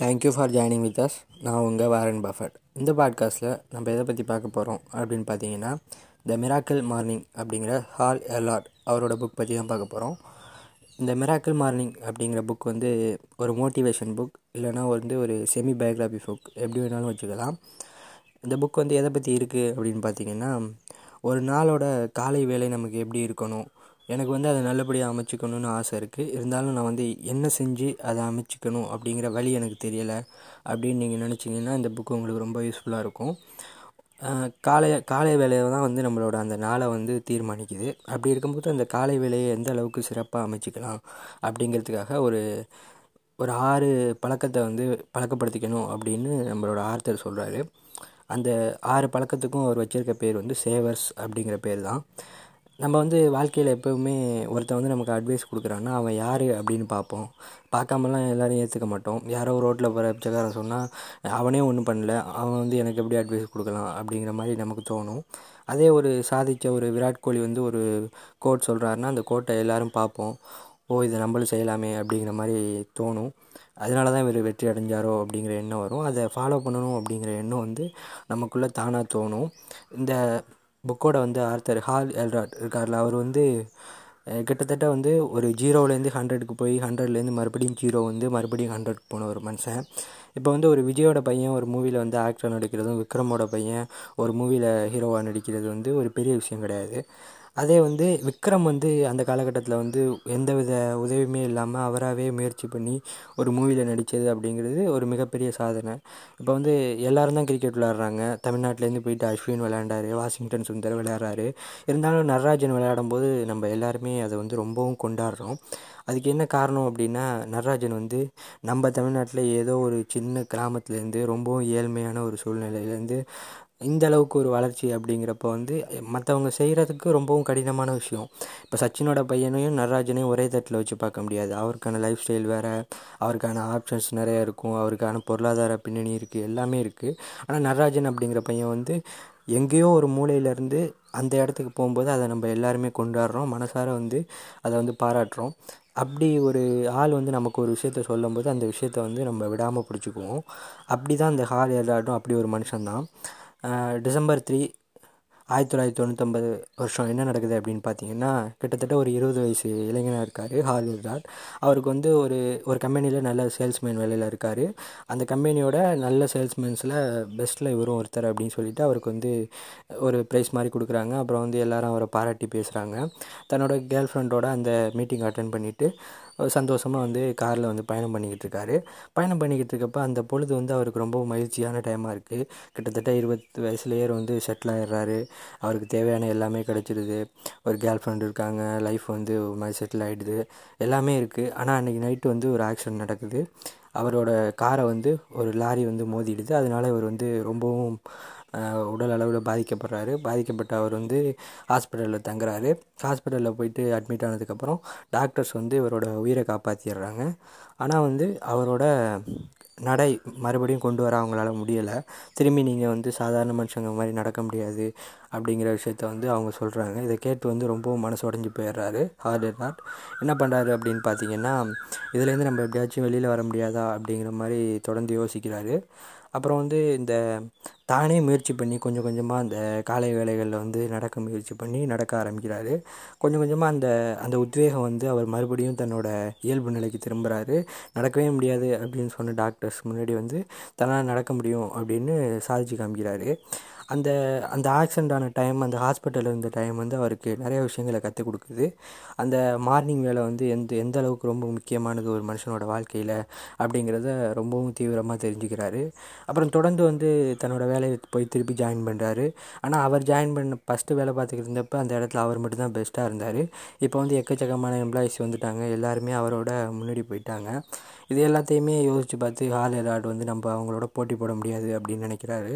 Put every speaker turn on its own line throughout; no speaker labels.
Thank you for joining with us நான் உங்கள் Warren Buffett இந்த பாட்காஸ்ட்டில் நம்ம எதை பற்றி பார்க்க போகிறோம் அப்படின்னு பார்த்தீங்கன்னா த மிராக்கிள் மார்னிங் அப்படிங்கிற ஹால் எலாட் அவரோட புக் பற்றி தான் பார்க்க போகிறோம் இந்த மிராக்கிள் மார்னிங் அப்படிங்கிற புக் வந்து ஒரு மோட்டிவேஷன் புக் இல்லைனா வந்து ஒரு செமி பயோகிராஃபி புக் எப்படி வேணாலும் வச்சுக்கலாம். இந்த புக் வந்து எதை பற்றி இருக்குது அப்படின்னு பார்த்தீங்கன்னா ஒரு நாளோட காலை வேலை நமக்கு எப்படி இருக்கணும்? எனக்கு வந்து அதை நல்லபடியாக அமைச்சிக்கணும்னு ஆசை இருக்குது இருந்தாலும் நான் வந்து என்ன செஞ்சு அதை அமைச்சிக்கணும் அப்படிங்கிற வழி எனக்கு தெரியலை அப்படின்னு நீங்கள் நினச்சிங்கன்னா இந்த புக்கு உங்களுக்கு ரொம்ப யூஸ்ஃபுல்லாக இருக்கும். காலை காலை வேலையை தான் வந்து நம்மளோட அந்த நாளை வந்து தீர்மானிக்குது. அப்படி இருக்கும்போது அந்த காலை வேலையை எந்த அளவுக்கு சிறப்பாக அமைச்சிக்கலாம் அப்படிங்கிறதுக்காக ஒரு ஒரு ஆறு பழக்கத்தை வந்து பழக்கப்படுத்திக்கணும் அப்படின்னு நம்மளோட ஆர்த்தர் சொல்கிறாரு அந்த ஆறு பழக்கத்துக்கும் அவர் வச்சுருக்க பேர் வந்து சேவர்ஸ் அப்படிங்கிற பேர் தான். நம்ம வந்து வாழ்க்கையில் எப்போவுமே ஒருத்தன் வந்து நமக்கு அட்வைஸ் கொடுக்குறான்னா அவன் யார் அப்படின்னு பார்ப்போம். பார்க்காமலாம் எல்லோரும் ஏற்றுக்க மாட்டோம். யாரோ ரோட்டில் போகிற பிச்சைக்காரன் சொன்னால் அவனே ஒன்றும் பண்ணல. அவன் வந்து எனக்கு எப்படி அட்வைஸ் கொடுக்கலாம் அப்படிங்கிற மாதிரி நமக்கு தோணும். அதே ஒரு சாதித்த ஒரு விராட் கோலி வந்து ஒரு கோட் சொல்கிறாருன்னா அந்த கோட்டை எல்லோரும் பார்ப்போம். ஓ இதை நம்மளும் செய்யலாமே அப்படிங்கிற மாதிரி தோணும். அதனால தான் இவர் வெற்றி அடைஞ்சாரோ அப்படிங்கிற எண்ணம் வரும். அதை ஃபாலோ பண்ணணும் அப்படிங்கிற எண்ணம் வந்து நமக்குள்ளே தானாக தோணும். இந்த புக்கோட வந்து ஆர்த்தர் ஹால் எல்ராட் இருக்கார்ல அவர் வந்து கிட்டத்தட்ட வந்து ஒரு ஜீரோலேருந்து ஹண்ட்ரடுக்கு போய் ஹண்ட்ரட்லேருந்து மறுபடியும் ஜீரோ வந்து மறுபடியும் ஹண்ட்ரட் போன ஒரு மனுஷன். இப்போ வந்து ஒரு விஜயோட பையன் ஒரு மூவியில் வந்து ஆக்டர் நடிக்கிறதும் விக்ரமோட பையன் ஒரு மூவியில் ஹீரோவாக நடிக்கிறது வந்து ஒரு பெரிய விஷயம் கிடையாது. அதே வந்து விக்ரம் வந்து அந்த காலகட்டத்தில் வந்து எந்த வித உதவியுமே இல்லாமல் அவராகவே முயற்சி பண்ணி ஒரு மூவியில் நடித்தது அப்படிங்கிறது ஒரு மிகப்பெரிய சாதனை. இப்போ வந்து எல்லோரும் தான் கிரிக்கெட் விளையாடுறாங்க. தமிழ்நாட்டிலேருந்து போயிட்டு அஸ்வின் விளையாண்டார் வாஷிங்டன் சுந்தர் விளையாடுறாரு. இருந்தாலும் நடராஜன் விளையாடும் போது நம்ம எல்லாருமே அதை வந்து ரொம்பவும் கொண்டாடுறோம். அதுக்கு என்ன காரணம் அப்படின்னா நடராஜன் வந்து நம்ம தமிழ்நாட்டில் ஏதோ ஒரு சின்ன கிராமத்துலேருந்து ரொம்பவும் ஏழ்மையான ஒரு சூழ்நிலையிலேருந்து இந்த அளவுக்கு ஒரு வளர்ச்சி அப்படிங்கிறப்ப வந்து மற்றவங்க செய்கிறதுக்கு ரொம்பவும் கடினமான விஷயம். இப்போ சச்சினோட பையனையும் நடராஜனையும் ஒரே தட்டில் வச்சு பார்க்க முடியாது. அவருக்கான லைஃப் ஸ்டைல் வேறு அவருக்கான ஆப்ஷன்ஸ் நிறைய இருக்கும். அவருக்கான பொருளாதார பின்னணி இருக்குது எல்லாமே இருக்குது ஆனால் நடராஜன் அப்படிங்கிற பையன் வந்து எங்கேயோ ஒரு மூலையிலேருந்து அந்த இடத்துக்கு போகும்போது அதை நம்ம எல்லாருமே கொண்டாடுறோம். மனசார வந்து அதை வந்து பாராட்டுறோம். அப்படி ஒரு ஆள் வந்து நமக்கு ஒரு விஷயத்த சொல்லும்போது அந்த விஷயத்த வந்து நம்ம விடாமல் பிடிச்சிக்குவோம். அப்படி தான் அந்த ஹால் எல்லாட்டும் அப்படி ஒரு மனுஷன்தான். டிசம்பர் த்ரீ ஆயிரத்தி தொள்ளாயிரத்தி தொண்ணூற்றம்பது வருஷம் என்ன நடக்குது அப்படின்னு பார்த்தீங்கன்னா கிட்டத்தட்ட ஒரு இருபது வயசு இளைஞனாக இருக்கார் ஹாலிவுட் அவருக்கு வந்து ஒரு ஒரு கம்பெனியில் நல்ல சேல்ஸ்மேன் வேலையில் இருக்கார். அந்த கம்பெனியோட நல்ல சேல்ஸ்மேன்ஸில் பெஸ்ட்டில் இவரும் ஒருத்தர் அப்படின்னு சொல்லிட்டு அவருக்கு வந்து ஒரு ப்ரைஸ் மாதிரி கொடுக்குறாங்க. அப்புறம் வந்து எல்லாரும் அவரை பாராட்டி பேசுகிறாங்க தன்னோட கேர்ள் ஃப்ரெண்டோட அந்த மீட்டிங் அட்டன் பண்ணிவிட்டு சந்தோஷமாக வந்து காரில் வந்து பயணம் பண்ணிக்கிட்டு இருக்காரு பயணம் பண்ணிக்கிட்டு இருக்கப்போ அந்த பொழுது வந்து அவருக்கு ரொம்ப மகிழ்ச்சியான டைமாக இருக்குது கிட்டத்தட்ட இருபத்து வயசுலேயே வந்து செட்டில் ஆகிடுறாரு அவருக்கு தேவையான எல்லாமே கிடச்சிடுது ஒரு கேர்ள் ஃப்ரெண்ட் இருக்காங்க லைஃப் வந்து ஒரு மாதிரி செட்டில் ஆகிடுது எல்லாமே இருக்குது ஆனால் அன்றைக்கி நைட்டு வந்து ஒரு ஆக்சிடென்ட் நடக்குது. அவரோட காரை வந்து ஒரு லாரி வந்து மோதிடுது. அதனால் இவர் வந்து ரொம்பவும் உடல் அளவில் பாதிக்கப்படுறாரு. பாதிக்கப்பட்ட அவர் வந்து ஹாஸ்பிட்டலில் தங்குறாரு. ஹாஸ்பிட்டலில் போயிட்டு அட்மிட் ஆனதுக்கப்புறம் டாக்டர்ஸ் வந்து இவரோட உயிரை காப்பாற்றிடுறாங்க ஆனால் வந்து அவரோட நடை மறுபடியும் கொண்டு வர அவங்களால முடியலை. திரும்பி நீங்கள் வந்து சாதாரண மனுஷங்க மாதிரி நடக்க முடியாது அப்படிங்கிற விஷயத்த வந்து அவங்க சொல்கிறாங்க இதை கேட்டு வந்து ரொம்பவும் மனசு உடஞ்சி போயிடுறாரு. ஹார்ட் நாட் என்ன பண்ணுறாரு அப்படின்னு பார்த்தீங்கன்னா இதுலேருந்து நம்ம எப்படியாச்சும் வெளியில் வர முடியாதா அப்படிங்கிற மாதிரி தொடர்ந்து யோசிக்கிறாரு. அப்புறம் வந்து இந்த தானே முயற்சி பண்ணி கொஞ்சம் கொஞ்சமாக அந்த காலை வேலைகளில் வந்து நடக்க முயற்சி பண்ணி நடக்க ஆரம்பிக்கிறாரு. கொஞ்சம் கொஞ்சமாக அந்த அந்த உத்வேகம் வந்து அவர் மறுபடியும் தன்னோட இயல்பு நிலைக்கு திரும்புகிறாரு நடக்கவே முடியாது அப்படின்னு சொன்ன டாக்டர்ஸ் முன்னாடி வந்து தன்னால் நடக்க முடியும் அப்படின்னு சாதிச்சு காமிக்கிறாரு. அந்த அந்த ஆக்சிடெண்ட் ஆன டைம் அந்த ஹாஸ்பிட்டலில் இருந்த டைம் வந்து அவருக்கு நிறைய விஷயங்களை கற்றுக் கொடுக்குது. அந்த மார்னிங் வேலை வந்து எந்த எந்த அளவுக்கு ரொம்ப முக்கியமானது ஒரு மனுஷனோட வாழ்க்கையில் அப்படிங்கிறத ரொம்பவும் தீவிரமாக தெரிஞ்சுக்கிறாரு. அப்புறம் தொடர்ந்து வந்து தன்னோட வேலையை போய் திருப்பி ஜாயின் பண்ணுறாரு ஆனால் அவர் ஜாயின் பண்ண ஃபஸ்ட்டு வேலை பார்த்துக்கிட்டு இருந்தப்போ அந்த இடத்துல அவர் மட்டும்தான் பெஸ்ட்டாக இருந்தார். இப்போ வந்து எக்கச்சக்கமான எம்ப்ளாயிஸ் வந்துட்டாங்க. எல்லாருமே அவரோட முன்னாடி போயிட்டாங்க. இது எல்லாத்தையுமே யோசித்து பார்த்து ஹால் எலாட் வந்து நம்ம அவங்களோட போட்டி போட முடியாது அப்படின்னு நினைக்கிறாரு.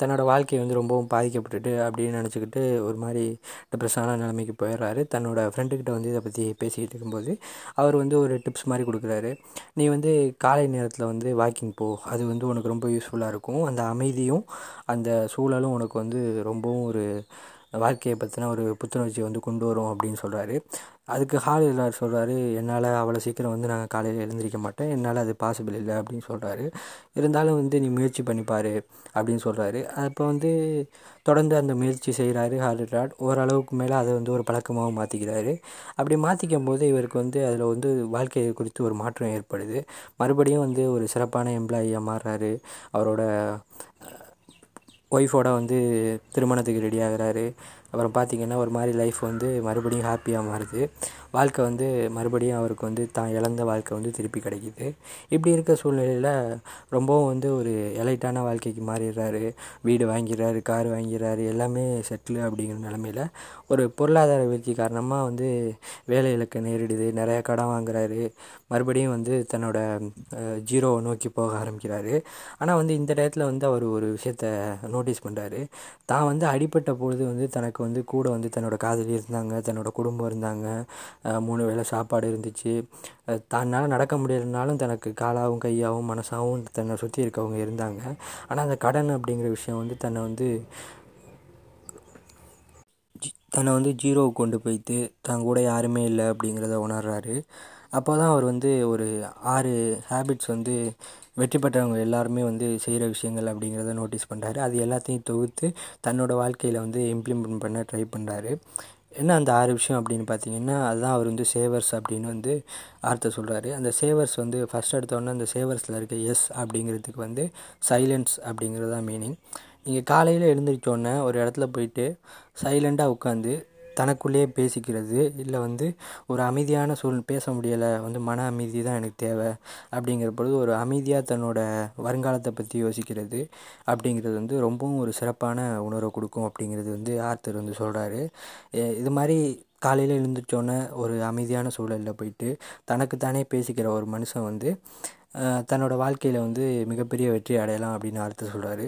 தன்னோட வாழ்க்கை வந்து ரொம்பவும் பாதிக்கப்பட்டுட்டு அப்படின்னு நினச்சிக்கிட்டு ஒரு மாதிரி டிப்ரெஷனான நிலைமைக்கு போயிடுறாரு. தன்னோட ஃப்ரெண்டுக்கிட்ட வந்து இதை பற்றி பேசிக்கிட்டு இருக்கும்போது அவர் வந்து ஒரு டிப்ஸ் மாதிரி கொடுக்குறாரு. நீ வந்து காலை நேரத்தில் வந்து வாக்கிங் போ. அது வந்து உனக்கு ரொம்ப யூஸ்ஃபுல்லாக இருக்கும். அந்த அமைதியும் அந்த சூழலும் உனக்கு வந்து ரொம்பவும் ஒரு வாழ்க்கையை பற்றின ஒரு புத்துணர்ச்சியை வந்து கொண்டு வரும் அப்படின்னு சொல்கிறாரு அதுக்கு ஹால் எல்லார் சொல்கிறாரு என்னால் அவ்வளோ சீக்கிரம் வந்து நாங்கள் காலையில் எழுந்திரிக்க மாட்டேன். என்னால் அது பாசிபிள் இல்லை அப்படின்னு சொல்கிறாரு இருந்தாலும் வந்து நீ முயற்சி பண்ணிப்பார் அப்படின்னு சொல்கிறாரு அப்போ வந்து தொடர்ந்து அந்த முயற்சி செய்கிறாரு ஹாலிடாட் ஓரளவுக்கு மேலே அதை வந்து ஒரு பழக்கமாகவும் மாற்றிக்கிறாரு அப்படி மாற்றிக்கும் போது இவருக்கு வந்து அதில் வந்து வாழ்க்கையை குறித்து ஒரு மாற்றம் ஏற்படுது. மறுபடியும் வந்து ஒரு சிறப்பான எம்ப்ளாயியாக மாறுறாரு. அவரோட ஒய்ஃபோட வந்து திருமணத்துக்கு ரெடி ஆகிறாரு. அப்புறம் பார்த்திங்கன்னா ஒரு மாதிரி லைஃப் வந்து மறுபடியும் ஹாப்பியாக மாறுது. வாழ்க்கை வந்து மறுபடியும் அவருக்கு வந்து தான் இழந்த வாழ்க்கை வந்து திருப்பி கிடைக்கிது. இப்படி இருக்க சூழ்நிலையில் ரொம்பவும் வந்து ஒரு எலைட்டான வாழ்க்கைக்கு மாறிடுறாரு. வீடு வாங்கிடுறாரு கார் வாங்கிடுறாரு எல்லாமே செட்டில் அப்படிங்கிற நிலமையில ஒரு பொருளாதார வீழ்ச்சி காரணமாக வந்து வேலை இழக்க நேரிடுது. நிறையா கடன் வாங்குறாரு. மறுபடியும் வந்து தன்னோட ஜீரோவை நோக்கி போக ஆரம்பிக்கிறாரு. ஆனால் வந்து இந்த டயத்தில் வந்து அவர் ஒரு விஷயத்த நோட்டீஸ் பண்ணுறாரு தான் வந்து அடிப்பட்ட பொழுது வந்து தனக்கு வந்து கூட வந்து தன்னோட காதலி இருந்தாங்க தன்னோட குடும்பம் இருந்தாங்க மூணு வேளை சாப்பாடு இருந்துச்சு. தன்னால் நடக்க முடியலைனாலும் தனக்கு காலாகவும் கையாகவும் மனசாகவும் தன்னை சுற்றி இருக்கவங்க இருந்தாங்க. ஆனால் அந்த கடன் அப்படிங்கிற விஷயம் வந்து தன்னை வந்து தன்னை வந்து ஜீரோவுக்கு கொண்டு போய்த்து தன் கூட யாருமே இல்லை அப்படிங்கிறத உணர்றாரு. அப்போ தான் அவர் வந்து ஒரு ஆறு ஹேபிட்ஸ் வந்து வெற்றி பெற்றவங்க எல்லாருமே வந்து செய்கிற விஷயங்கள் அப்படிங்கிறத நோட்டீஸ் பண்ணுறாரு அது எல்லாத்தையும் தொகுத்து தன்னோட வாழ்க்கையில் வந்து இம்ப்ளிமெண்ட் பண்ண ட்ரை பண்ணுறாரு என்ன அந்த ஆறு விஷயம் அப்படின்னு பார்த்தீங்கன்னா அதுதான் அவர் வந்து சேவர்ஸ் அப்படின்னு வந்து ஆர்த்த சொல்கிறாரு அந்த சேவர்ஸ் வந்து ஃபஸ்ட் எடுத்தோடனே அந்த சேவர்ஸில் இருக்க எஸ் அப்படிங்கிறதுக்கு வந்து சைலன்ஸ் அப்படிங்கிறது தான் மீனிங் நீங்கள் காலையில் எழுந்திரிச்சோடனே ஒரு இடத்துல போயிட்டு சைலண்ட்டாக உட்காந்து தனக்குள்ளேயே பேசிக்கிறது இல்லை வந்து ஒரு அமைதியான சூழ் பேச முடியலை வந்து மன அமைதி தான் எனக்கு தேவை அப்படிங்கிற பொழுது ஒரு அமைதியாக தன்னோட வருங்காலத்தை பற்றி யோசிக்கிறது அப்படிங்கிறது வந்து ரொம்பவும் ஒரு சிறப்பான உணர்வை கொடுக்கும் அப்படிங்கிறது வந்து ஆர்த்தர் வந்து சொல்கிறாரு இது மாதிரி காலையில் எழுந்திரிச்சோன்னே ஒரு அமைதியான சூழலில் போயிட்டு தனக்குத்தானே பேசிக்கிற ஒரு மனுஷன் வந்து தன்னோட வாழ்க்கையில் வந்து மிகப்பெரிய வெற்றி அடையலாம் அப்படின்னு ஆர்த்தர் சொல்கிறாரு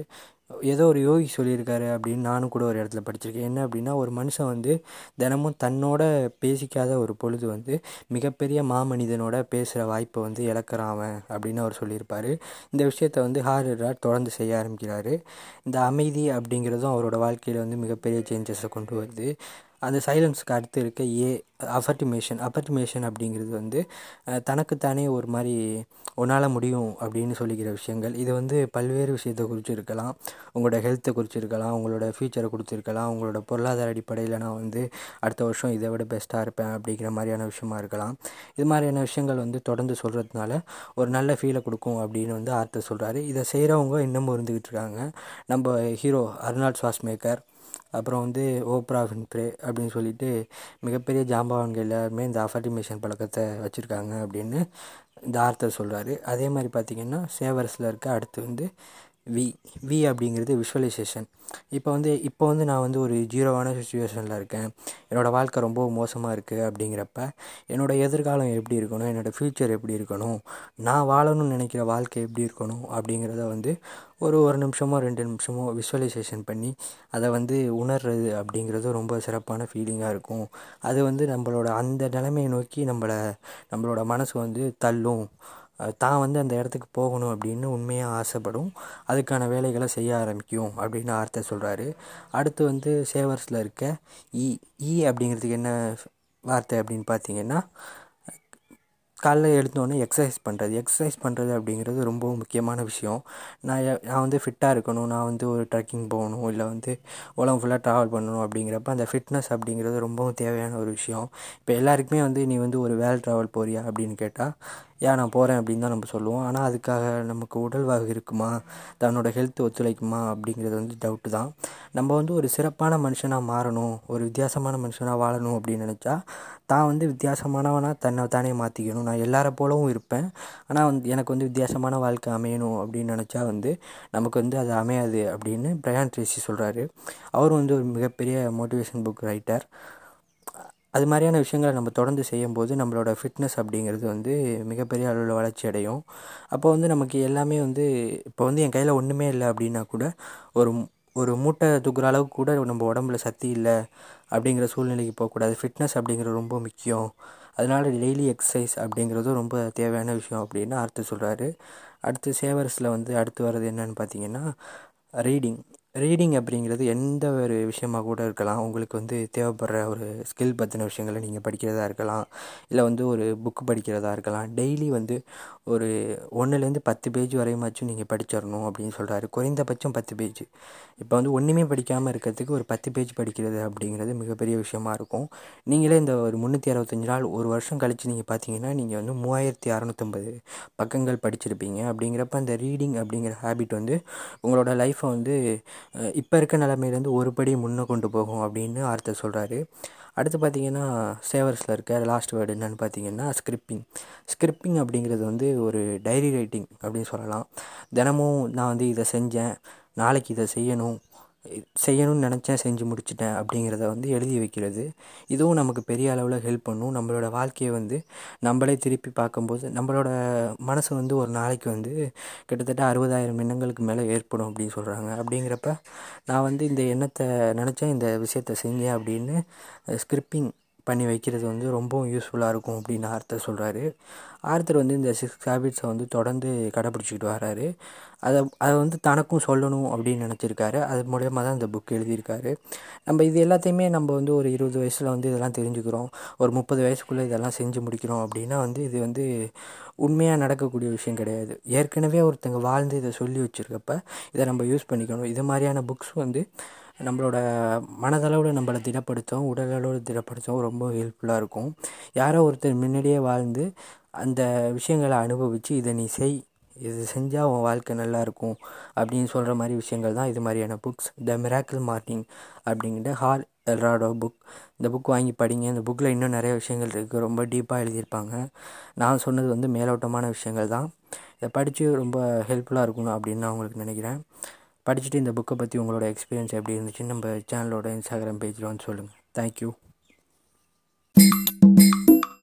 ஏதோ ஒரு யோகி சொல்லியிருக்காரு அப்படின்னு நானும் கூட ஒரு இடத்துல படிச்சிருக்கேன். என்ன அப்படின்னா ஒரு மனுஷன் வந்து தினமும் தன்னோட பேசிக்காத ஒரு பொழுது வந்து மிகப்பெரிய மாமனிதனோட பேசுகிற வாய்ப்பை வந்து இழக்கிறான் அவன் அப்படின்னு அவர் சொல்லியிருப்பார். இந்த விஷயத்தை வந்து ஹாரராட் தொடர்ந்து செய்ய ஆரம்பிக்கிறாரு. இந்த அமைதி அப்படிங்கிறதும் அவரோட வாழ்க்கையில் வந்து மிகப்பெரிய சேஞ்சஸை கொண்டு வருது. அந்த சைலன்ஸுக்கு அடுத்து இருக்க ஏ அஃபர்டிமேஷன் அஃபர்டிமேஷன் அப்படிங்கிறது வந்து தனக்குத்தானே ஒரு மாதிரி உன்னால் முடியும் அப்படின்னு சொல்லிக்கிற விஷயங்கள். இது வந்து பல்வேறு விஷயத்தை குறித்து இருக்கலாம். உங்களோட ஹெல்த்தை குறித்து இருக்கலாம். உங்களோட ஃப்யூச்சரை கொடுத்துருக்கலாம் உங்களோட பொருளாதார அடிப்படையில் நான் வந்து அடுத்த வருஷம் இதை விட பெஸ்ட்டாக இருப்பேன் அப்படிங்கிற மாதிரியான விஷயமா இருக்கலாம். இது மாதிரியான விஷயங்கள் வந்து தொடர்ந்து சொல்கிறதுனால ஒரு நல்ல ஃபீலை கொடுக்கும் அப்படின்னு வந்து ஆர்த்தர் சொல்கிறாரு இதை செய்கிறவங்க இன்னமும் இருந்துக்கிட்டு இருக்காங்க. நம்ம ஹீரோ அர்னால்ட் ஸ்வாஸ்மேக்கர் அப்புறம் வந்து ஓப்ரா வின்ஃப்ரே அப்படின்னு சொல்லிட்டு மிகப்பெரிய ஜாம்பவான்கள் எல்லாருமே இந்த அஃபர்டிமேஷன் பழக்கத்தை வச்சுருக்காங்க அப்படின்னு இந்த ஆர்த்தர் சொல்கிறாரு அதே மாதிரி பார்த்திங்கன்னா சேவர்ஸில் இருக்க அடுத்து வந்து வி வி அப்படிங்கிறது விஷுவலைசேஷன் இப்போ வந்து இப்போ வந்து நான் வந்து ஒரு ஜீரோவான சுச்சுவேஷனில் இருக்கேன். என்னோடய வாழ்க்கை ரொம்ப மோசமாக இருக்குது அப்படிங்கிறப்ப என்னோடய எதிர்காலம் எப்படி இருக்கணும்? என்னோடய ஃப்யூச்சர் எப்படி இருக்கணும்? நான் வாழணும்னு நினைக்கிற வாழ்க்கை எப்படி இருக்கணும்? அப்படிங்கிறத வந்து ஒரு ஒரு நிமிஷமோ ரெண்டு நிமிஷமோ விஷுவலைசேஷன் பண்ணி அதை வந்து உணர்றது அப்படிங்கிறது ரொம்ப சிறப்பான ஃபீலிங்காக இருக்கும். அது வந்து நம்மளோட அந்த நிலைமையை நோக்கி நம்மளை நம்மளோட மனசு வந்து தள்ளும். தான் வந்து அந்த இடத்துக்கு போகணும் அப்படின்னு உண்மையாக ஆசைப்படும். அதுக்கான வேலைகளை செய்ய ஆரம்பிக்கும் அப்படின்னு ஆர்த்தர் சொல்கிறாரு அடுத்து வந்து சேவர்ஸில் இருக்க இ இ அப்படிங்கிறதுக்கு என்ன வார்த்தை அப்படின்னு பார்த்தீங்கன்னா காலைல எழுந்தோடனே எக்ஸசைஸ் பண்ணுறது எக்ஸசைஸ் பண்ணுறது அப்படிங்கிறது ரொம்ப முக்கியமான விஷயம். நான் நான் வந்து ஃபிட்டாக இருக்கணும். நான் வந்து ஒரு ட்ரெக்கிங் போகணும். இல்லை வந்து உலகம் ஃபுல்லாக ட்ராவல் பண்ணணும் அப்படிங்கிறப்ப அந்த ஃபிட்னஸ் அப்படிங்கிறது ரொம்பவும் தேவையான ஒரு விஷயம். இப்போ எல்லாருக்குமே வந்து நீ வந்து ஒரு வேல் ட்ராவல் போறியா அப்படின்னு கேட்டால் ஏன் நான் போகிறேன் அப்படின்னு தான் நம்ம சொல்லுவோம். ஆனால் அதுக்காக நமக்கு உடல்வாகு இருக்குமா? தன்னோட ஹெல்த் ஒத்துழைக்குமா? அப்படிங்கிறது வந்து டவுட்டு தான். நம்ம வந்து ஒரு சிறப்பான மனுஷனாக மாறணும் ஒரு வித்தியாசமான மனுஷனாக வாழணும் அப்படின்னு நினச்சா தான் வந்து வித்தியாசமானவனாக தன்னை தானே மாற்றிக்கணும் நான் எல்லார போலவும் இருப்பேன். ஆனால் வந்து எனக்கு வந்து வித்தியாசமான வாழ்க்கை அமையணும் அப்படின்னு நினச்சா வந்து நமக்கு வந்து அது அமையாது அப்படின்னு பிரயான் ட்ரேசி சொல்கிறாரு அவரும் வந்து ஒரு மிகப்பெரிய மோட்டிவேஷன் புக் ரைட்டர் அது மாதிரியான விஷயங்களை நம்ம தொடர்ந்து செய்யும்போது நம்மளோட ஃபிட்னஸ் அப்படிங்கிறது வந்து மிகப்பெரிய அளவில் வளர்ச்சி அடையும். அப்போ வந்து நமக்கு எல்லாமே வந்து இப்போ வந்து என் கையில் ஒன்றுமே இல்லை அப்படின்னா கூட ஒரு ஒரு மூட்டை தூக்குற அளவுக்கு கூட நம்ம உடம்புல சக்தி இல்லை அப்படிங்கிற சூழ்நிலைக்கு போகக்கூடாது. ஃபிட்னஸ் அப்படிங்கிறது ரொம்ப முக்கியம். அதனால் டெய்லி எக்ஸசைஸ் அப்படிங்கிறதும் ரொம்ப தேவையான விஷயம் அப்படின்னு அடுத்து சொல்கிறாரு அடுத்து சேவர்ஸில் வந்து அடுத்து வர்றது என்னன்னு பார்த்தீங்கன்னா ரீடிங் ரீடிங் அப்படிங்கிறது எந்த ஒரு விஷயமாக கூட இருக்கலாம். உங்களுக்கு வந்து தேவைப்படுற ஒரு ஸ்கில் பற்றின விஷயங்களை நீங்கள் படிக்கிறதா இருக்கலாம். இல்லை வந்து ஒரு புக்கு படிக்கிறதா இருக்கலாம். டெய்லி வந்து ஒரு ஒன்றுலேருந்து பத்து பேஜ் வரையுமாச்சும் நீங்கள் படிச்சிடணும் அப்படின்னு சொல்கிறாரு குறைந்தபட்சம் பத்து பேஜ் இப்போ வந்து ஒன்றுமே படிக்காமல் இருக்கிறதுக்கு ஒரு பத்து பேஜ் படிக்கிறது அப்படிங்கிறது மிகப்பெரிய விஷயமா இருக்கும். நீங்களே இந்த ஒரு முந்நூற்றி அறுபத்தஞ்சு நாள் ஒரு வருஷம் கழித்து நீங்கள் பார்த்தீங்கன்னா நீங்கள் வந்து மூவாயிரத்தி அறநூற்றம்பது பக்கங்கள் படிச்சிருப்பீங்க. அப்படிங்கிறப்ப அந்த ரீடிங் அப்படிங்கிற ஹேபிட் வந்து உங்களோட லைஃப்பை வந்து இப்போ இருக்க நிலமையிலேருந்து ஒரு படி முன்னே கொண்டு போகும் அப்படின்னு ஆர்த்தர் சொல்கிறாரு அடுத்து பார்த்தீங்கன்னா சேவர்ஸில் இருக்க லாஸ்ட் வேர்டு என்னென்னு பார்த்தீங்கன்னா ஸ்கிரிப்பிங் ஸ்கிரிப்பிங் அப்படிங்கிறது வந்து ஒரு டைரி ரைட்டிங் அப்படின்னு சொல்லலாம். தினமும் நான் வந்து இதை செஞ்சேன் நாளைக்கு இதை செய்யணும் செய்யணும்னு நினச்சேன் செஞ்சு முடிச்சிட்டேன் அப்படிங்கிறத வந்து எழுதி வைக்கிறது. இதுவும் நமக்கு பெரிய அளவில் ஹெல்ப் பண்ணும். நம்மளோட வாழ்க்கையை வந்து நம்மளே திருப்பி பார்க்கும்போது நம்மளோட மனசு வந்து ஒரு நாளைக்கு வந்து கிட்டத்தட்ட அறுபதாயிரம் எண்ணங்களுக்கு மேலே ஏற்படும் அப்படின்னு சொல்கிறாங்க அப்படிங்கிறப்ப நான் வந்து இந்த எண்ணத்தை நினச்சேன் இந்த விஷயத்த செஞ்சேன் அப்படின்னு ஸ்கிரிப்பிங் பண்ணி வைக்கிறது வந்து ரொம்பவும் யூஸ்ஃபுல்லாக இருக்கும் அப்படின்னு ஆர்த்தர் சொல்கிறாரு ஆர்த்தர் வந்து இந்த சிக்ஸ் ஹேபிட்ஸை வந்து தொடர்ந்து கடைப்பிடிச்சிக்கிட்டு வராரு அதை அதை வந்து தனக்கும் சொல்லணும் அப்படின்னு நினச்சிருக்காரு. அது மூலயமா தான் இந்த புக் எழுதியிருக்காரு. நம்ம இது எல்லாத்தையுமே நம்ம வந்து ஒரு இருபது வயசில் வந்து இதெல்லாம் தெரிஞ்சுக்கிறோம். ஒரு முப்பது வயசுக்குள்ளே இதெல்லாம் செஞ்சு முடிக்கிறோம் அப்படின்னா வந்து இது வந்து உண்மையாக நடக்கக்கூடிய விஷயம் கிடையாது. ஏற்கனவே ஒருத்தங்க வாழ்ந்து இதை சொல்லி வச்சுருக்கப்ப இதை நம்ம யூஸ் பண்ணிக்கணும். இது மாதிரியான புக்ஸ் வந்து நம்மளோட மனதளவில் நம்மளை திடப்படுத்தும் உடலளவில் திடப்படுத்தும் ரொம்ப ஹெல்ப்ஃபுல்லாக இருக்கும். யாரோ ஒருத்தர் முன்னாடியே வாழ்ந்து அந்த விஷயங்களை அனுபவித்து இதை நீ செய் இது செஞ்சால் உன் வாழ்க்கை நல்லாயிருக்கும் அப்படின்னு சொல்கிற மாதிரி விஷயங்கள் தான் இது மாதிரியான புக்ஸ் த மிராக்கிள் மார்னிங் அப்படிங்கிற ஹார் எல்ராடோ புக் இந்த புக் வாங்கி படிங்க. இந்த புக்கில் இன்னும் நிறைய விஷயங்கள் இருக்குது ரொம்ப டீப்பாக எழுதியிருப்பாங்க. நான் சொன்னது வந்து மேலோட்டமான விஷயங்கள் தான். இதை படித்து ரொம்ப ஹெல்ப்ஃபுல்லாக இருக்கணும் அப்படின்னு நான் உங்களுக்கு நினைக்கிறேன். படிச்சுட்டு இந்த புக்கை பற்றி உங்களோட எக்ஸ்பீரியன்ஸ் எப்படி இருந்துச்சுன்னு நம்ம சேனலோட இன்ஸ்டாகிராம் பேஜில் வந்து சொல்லுங்கள் தேங்க்யூ